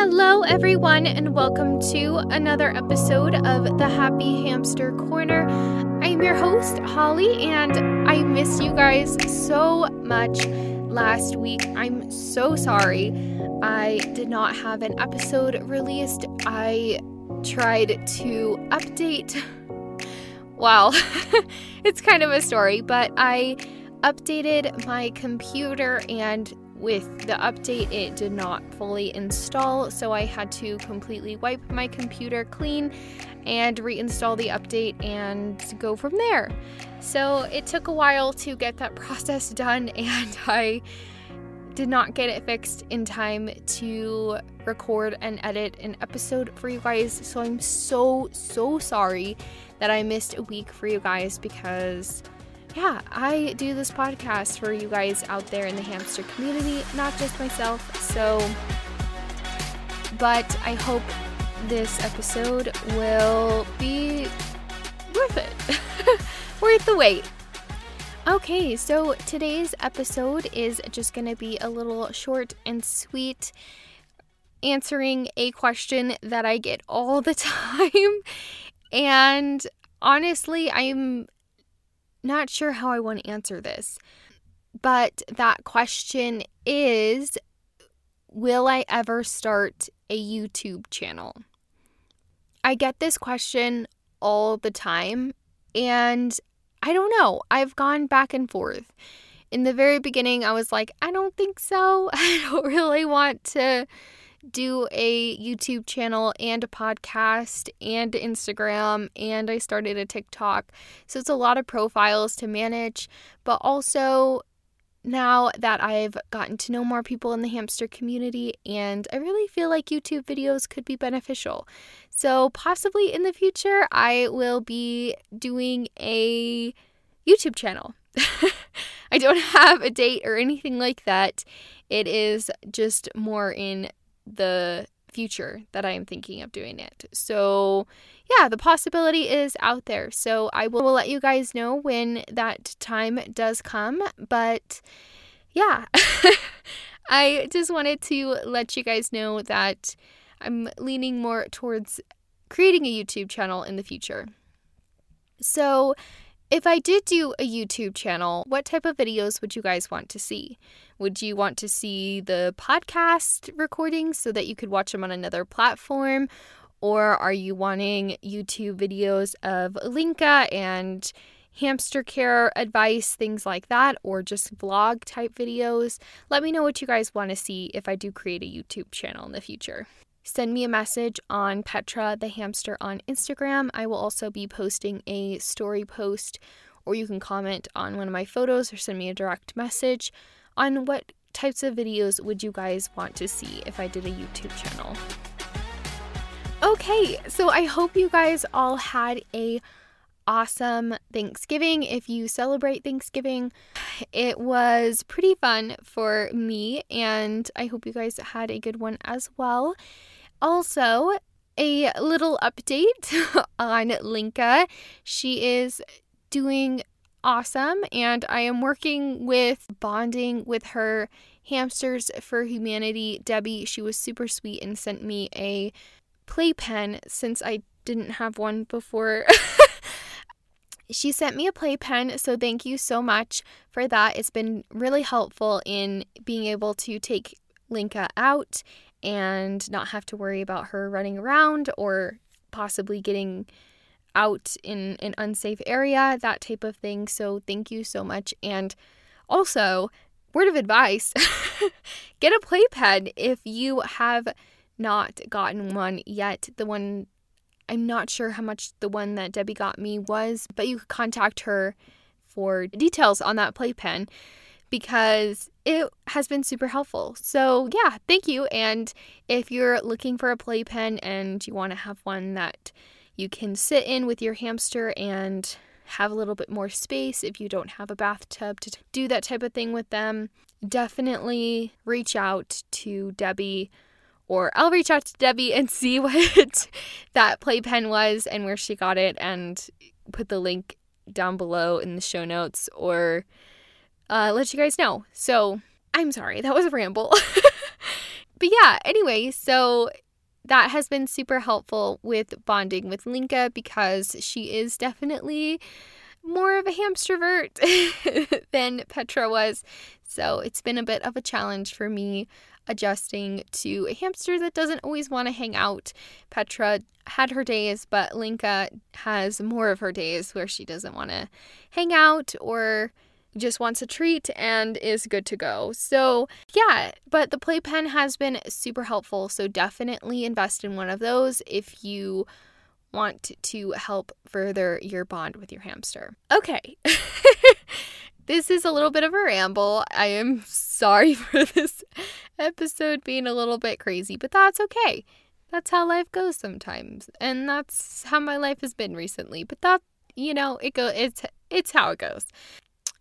Hello, everyone, and welcome to another episode of the Happy Hamster Corner. I'm your host, Holly, and I miss you guys so much last week. I'm so sorry I did not have an episode released. I tried to update. Wow, it's kind of a story, but I updated my computer and with the update, it did not fully install, so I had to completely wipe my computer clean and reinstall the update and go from there. So it took a while to get that process done, and I did not get it fixed in time to record and edit an episode for you guys. So I'm so, so sorry that I missed a week for you guys because yeah, I do this podcast for you guys out there in the hamster community, not just myself. So, but I hope this episode will be worth it, worth the wait. Okay, so today's episode is just going to be a little short and sweet, answering a question that I get all the time. And honestly, I'm not sure how I want to answer this, but that question is Will I ever start a YouTube channel? I get this question all the time, and I don't know. I've gone back and forth. In the very beginning, I was like, I don't think so. I don't really want to do a YouTube channel and a podcast and Instagram, and I started a TikTok. So it's a lot of profiles to manage, but also now that I've gotten to know more people in the hamster community, and I really feel like YouTube videos could be beneficial. So, possibly in the future, I will be doing a YouTube channel. I don't have a date or anything like that. It is just more in the future that I am thinking of doing it. So, yeah, the possibility is out there. So, I will let you guys know when that time does come. But, yeah, I just wanted to let you guys know that I'm leaning more towards creating a YouTube channel in the future. So, if I did do a YouTube channel, what type of videos would you guys want to see? Would you want to see the podcast recordings so that you could watch them on another platform? Or are you wanting YouTube videos of Linka and hamster care advice, things like that, or just vlog type videos? Let me know what you guys want to see if I do create a YouTube channel in the future send me a message on Petra the hamster on Instagram. I will also be posting a story post, or you can comment on one of my photos or send me a direct message on what types of videos would you guys want to see if I did a YouTube channel. Okay, so I hope you guys all had a awesome Thanksgiving if you celebrate Thanksgiving. It was pretty fun for me, and I hope you guys had a good one as well. Also, a little update on Linka. She is doing awesome, and I am working with bonding with her hamsters for humanity. Debbie, she was super sweet and sent me a playpen since I didn't have one before. she sent me a playpen, so thank you so much for that. It's been really helpful in being able to take Linka out and not have to worry about her running around or possibly getting out in an unsafe area, that type of thing. So, thank you so much. And also, word of advice get a playpen if you have not gotten one yet. The one, I'm not sure how much the one that Debbie got me was, but you could contact her for details on that playpen because it has been super helpful. So, yeah, thank you. And if you're looking for a playpen and you want to have one that you can sit in with your hamster and have a little bit more space, if you don't have a bathtub to do that type of thing with them, definitely reach out to Debbie or I'll reach out to Debbie and see what that playpen was and where she got it and put the link down below in the show notes or uh, let you guys know. So I'm sorry, that was a ramble. but yeah, anyway, so that has been super helpful with bonding with Linka because she is definitely more of a hamstervert than Petra was. So it's been a bit of a challenge for me adjusting to a hamster that doesn't always want to hang out. Petra had her days, but Linka has more of her days where she doesn't want to hang out or just wants a treat and is good to go. So, yeah, but the playpen has been super helpful. So, definitely invest in one of those if you want to help further your bond with your hamster. Okay. this is a little bit of a ramble. I am sorry for this episode being a little bit crazy, but that's okay. That's how life goes sometimes. And that's how my life has been recently. But that, you know, it go it's it's how it goes.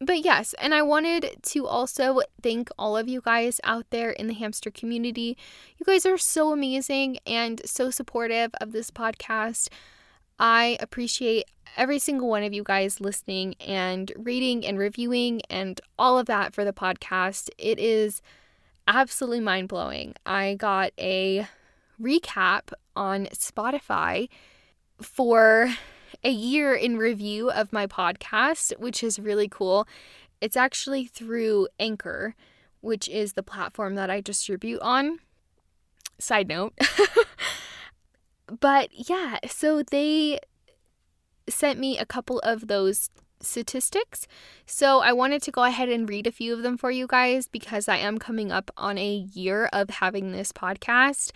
But yes, and I wanted to also thank all of you guys out there in the hamster community. You guys are so amazing and so supportive of this podcast. I appreciate every single one of you guys listening and reading and reviewing and all of that for the podcast. It is absolutely mind blowing. I got a recap on Spotify for a year in review of my podcast, which is really cool. It's actually through Anchor, which is the platform that I distribute on. Side note. but yeah, so they sent me a couple of those statistics. So I wanted to go ahead and read a few of them for you guys because I am coming up on a year of having this podcast.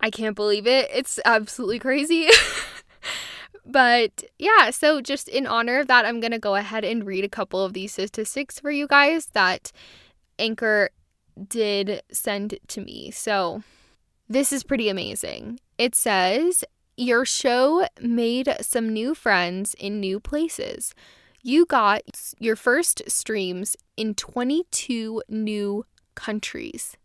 I can't believe it. It's absolutely crazy. but yeah, so just in honor of that, I'm going to go ahead and read a couple of these statistics for you guys that Anchor did send to me. So this is pretty amazing. It says, Your show made some new friends in new places. You got your first streams in 22 new countries.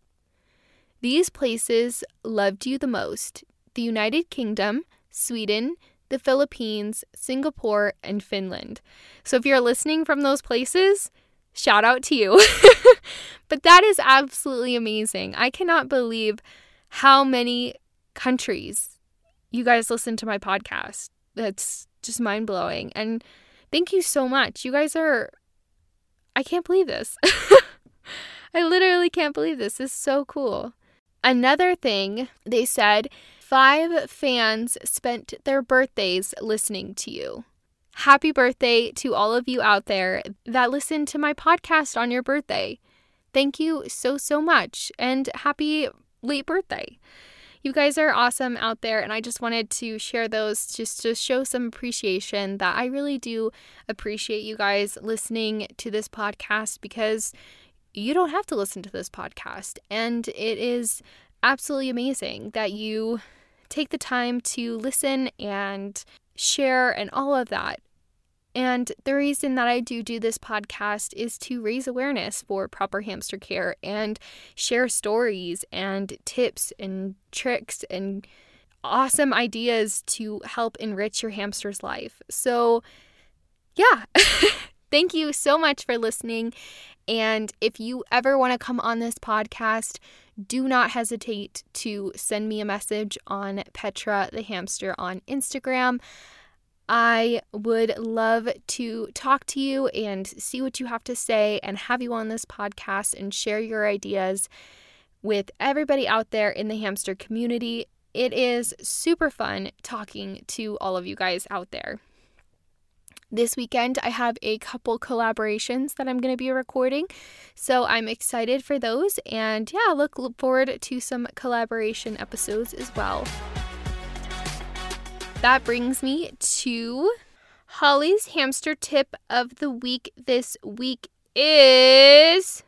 These places loved you the most the United Kingdom, Sweden, the Philippines, Singapore, and Finland. So if you're listening from those places, shout out to you. but that is absolutely amazing. I cannot believe how many countries you guys listen to my podcast. That's just mind blowing. And thank you so much. You guys are, I can't believe this. I literally can't believe this. This is so cool. Another thing they said five fans spent their birthdays listening to you. Happy birthday to all of you out there that listened to my podcast on your birthday. Thank you so, so much, and happy late birthday. You guys are awesome out there, and I just wanted to share those just to show some appreciation that I really do appreciate you guys listening to this podcast because you don't have to listen to this podcast, and it is absolutely amazing that you take the time to listen and share and all of that. And the reason that I do do this podcast is to raise awareness for proper hamster care and share stories and tips and tricks and awesome ideas to help enrich your hamster's life. So, yeah, thank you so much for listening. And if you ever want to come on this podcast, do not hesitate to send me a message on Petra the Hamster on Instagram. I would love to talk to you and see what you have to say and have you on this podcast and share your ideas with everybody out there in the hamster community. It is super fun talking to all of you guys out there. This weekend, I have a couple collaborations that I'm going to be recording. So I'm excited for those. And yeah, look, forward to some collaboration episodes as well. That brings me to Holly's hamster tip of the week this week is.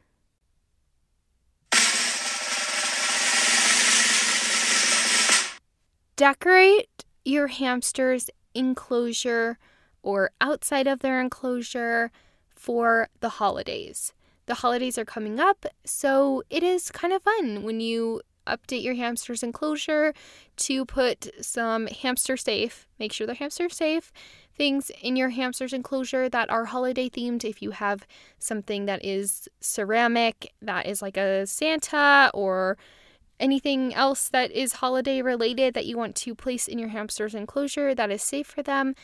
Decorate your hamster's enclosure or outside of their enclosure for the holidays. The holidays are coming up, so it is kind of fun when you update your hamster's enclosure to put some hamster safe, make sure they're hamster safe things in your hamster's enclosure that are holiday themed. If you have something that is ceramic, that is like a Santa or anything else that is holiday related that you want to place in your hamster's enclosure that is safe for them.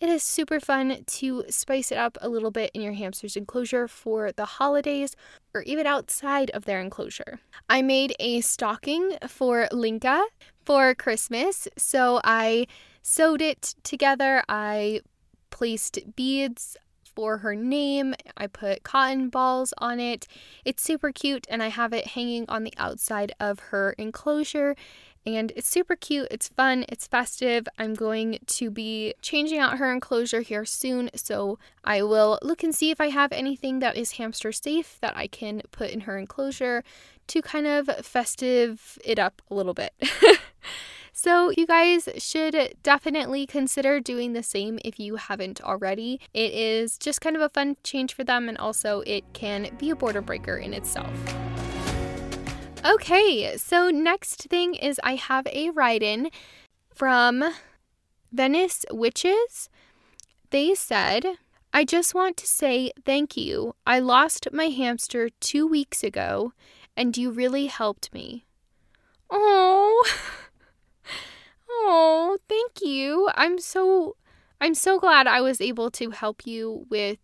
It is super fun to spice it up a little bit in your hamster's enclosure for the holidays or even outside of their enclosure. I made a stocking for Linka for Christmas, so I sewed it together. I placed beads for her name. I put cotton balls on it. It's super cute, and I have it hanging on the outside of her enclosure. And it's super cute, it's fun, it's festive. I'm going to be changing out her enclosure here soon, so I will look and see if I have anything that is hamster safe that I can put in her enclosure to kind of festive it up a little bit. So, you guys should definitely consider doing the same if you haven't already. It is just kind of a fun change for them, and also it can be a border breaker in itself. Okay, so next thing is I have a write in from Venice Witches. They said, I just want to say thank you. I lost my hamster two weeks ago, and you really helped me. Oh. Oh, thank you. I'm so I'm so glad I was able to help you with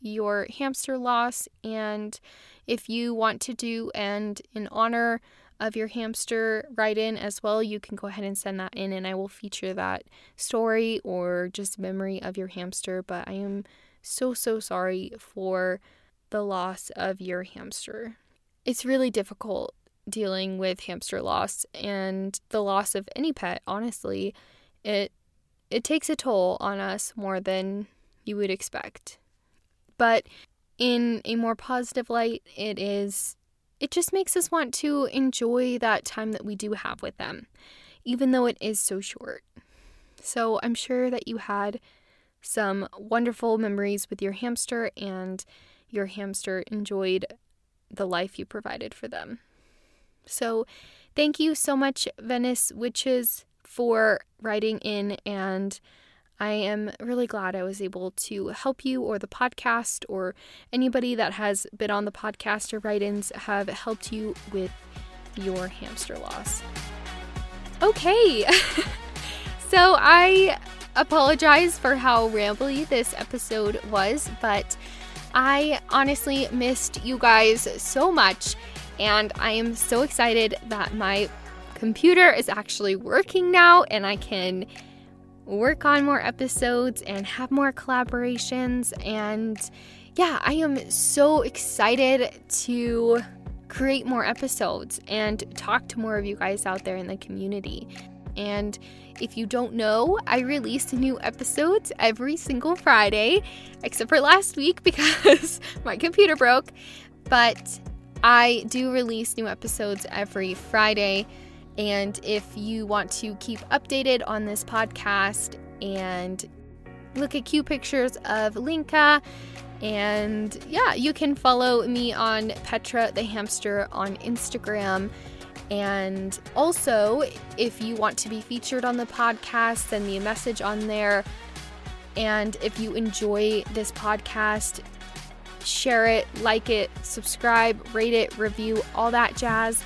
your hamster loss and if you want to do and in honor of your hamster write in as well, you can go ahead and send that in and I will feature that story or just memory of your hamster, but I am so so sorry for the loss of your hamster. It's really difficult dealing with hamster loss and the loss of any pet, honestly, it it takes a toll on us more than you would expect. But in a more positive light, it is it just makes us want to enjoy that time that we do have with them, even though it is so short. So I'm sure that you had some wonderful memories with your hamster and your hamster enjoyed the life you provided for them. So, thank you so much, Venice Witches, for writing in. And I am really glad I was able to help you, or the podcast, or anybody that has been on the podcast or write ins have helped you with your hamster loss. Okay, so I apologize for how rambly this episode was, but I honestly missed you guys so much and I am so excited that my computer is actually working now and I can work on more episodes and have more collaborations. And yeah, I am so excited to create more episodes and talk to more of you guys out there in the community. And if you don't know, I release new episodes every single Friday, except for last week because my computer broke. But I do release new episodes every Friday. And if you want to keep updated on this podcast and look at cute pictures of Linka, and yeah, you can follow me on Petra the Hamster on Instagram. And also, if you want to be featured on the podcast, send me a message on there. And if you enjoy this podcast, share it, like it, subscribe, rate it, review, all that jazz.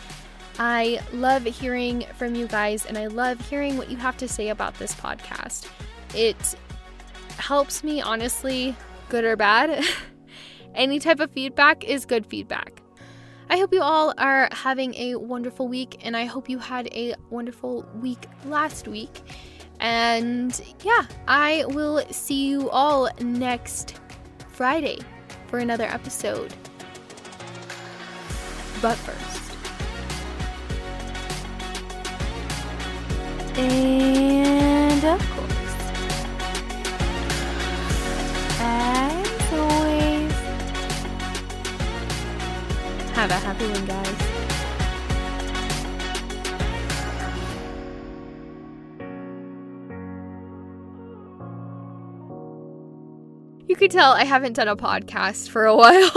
I love hearing from you guys and I love hearing what you have to say about this podcast. It helps me, honestly, good or bad. Any type of feedback is good feedback. I hope you all are having a wonderful week, and I hope you had a wonderful week last week. And yeah, I will see you all next Friday for another episode. But first, and of course, as always, have a happy one, guys. You could tell I haven't done a podcast for a while.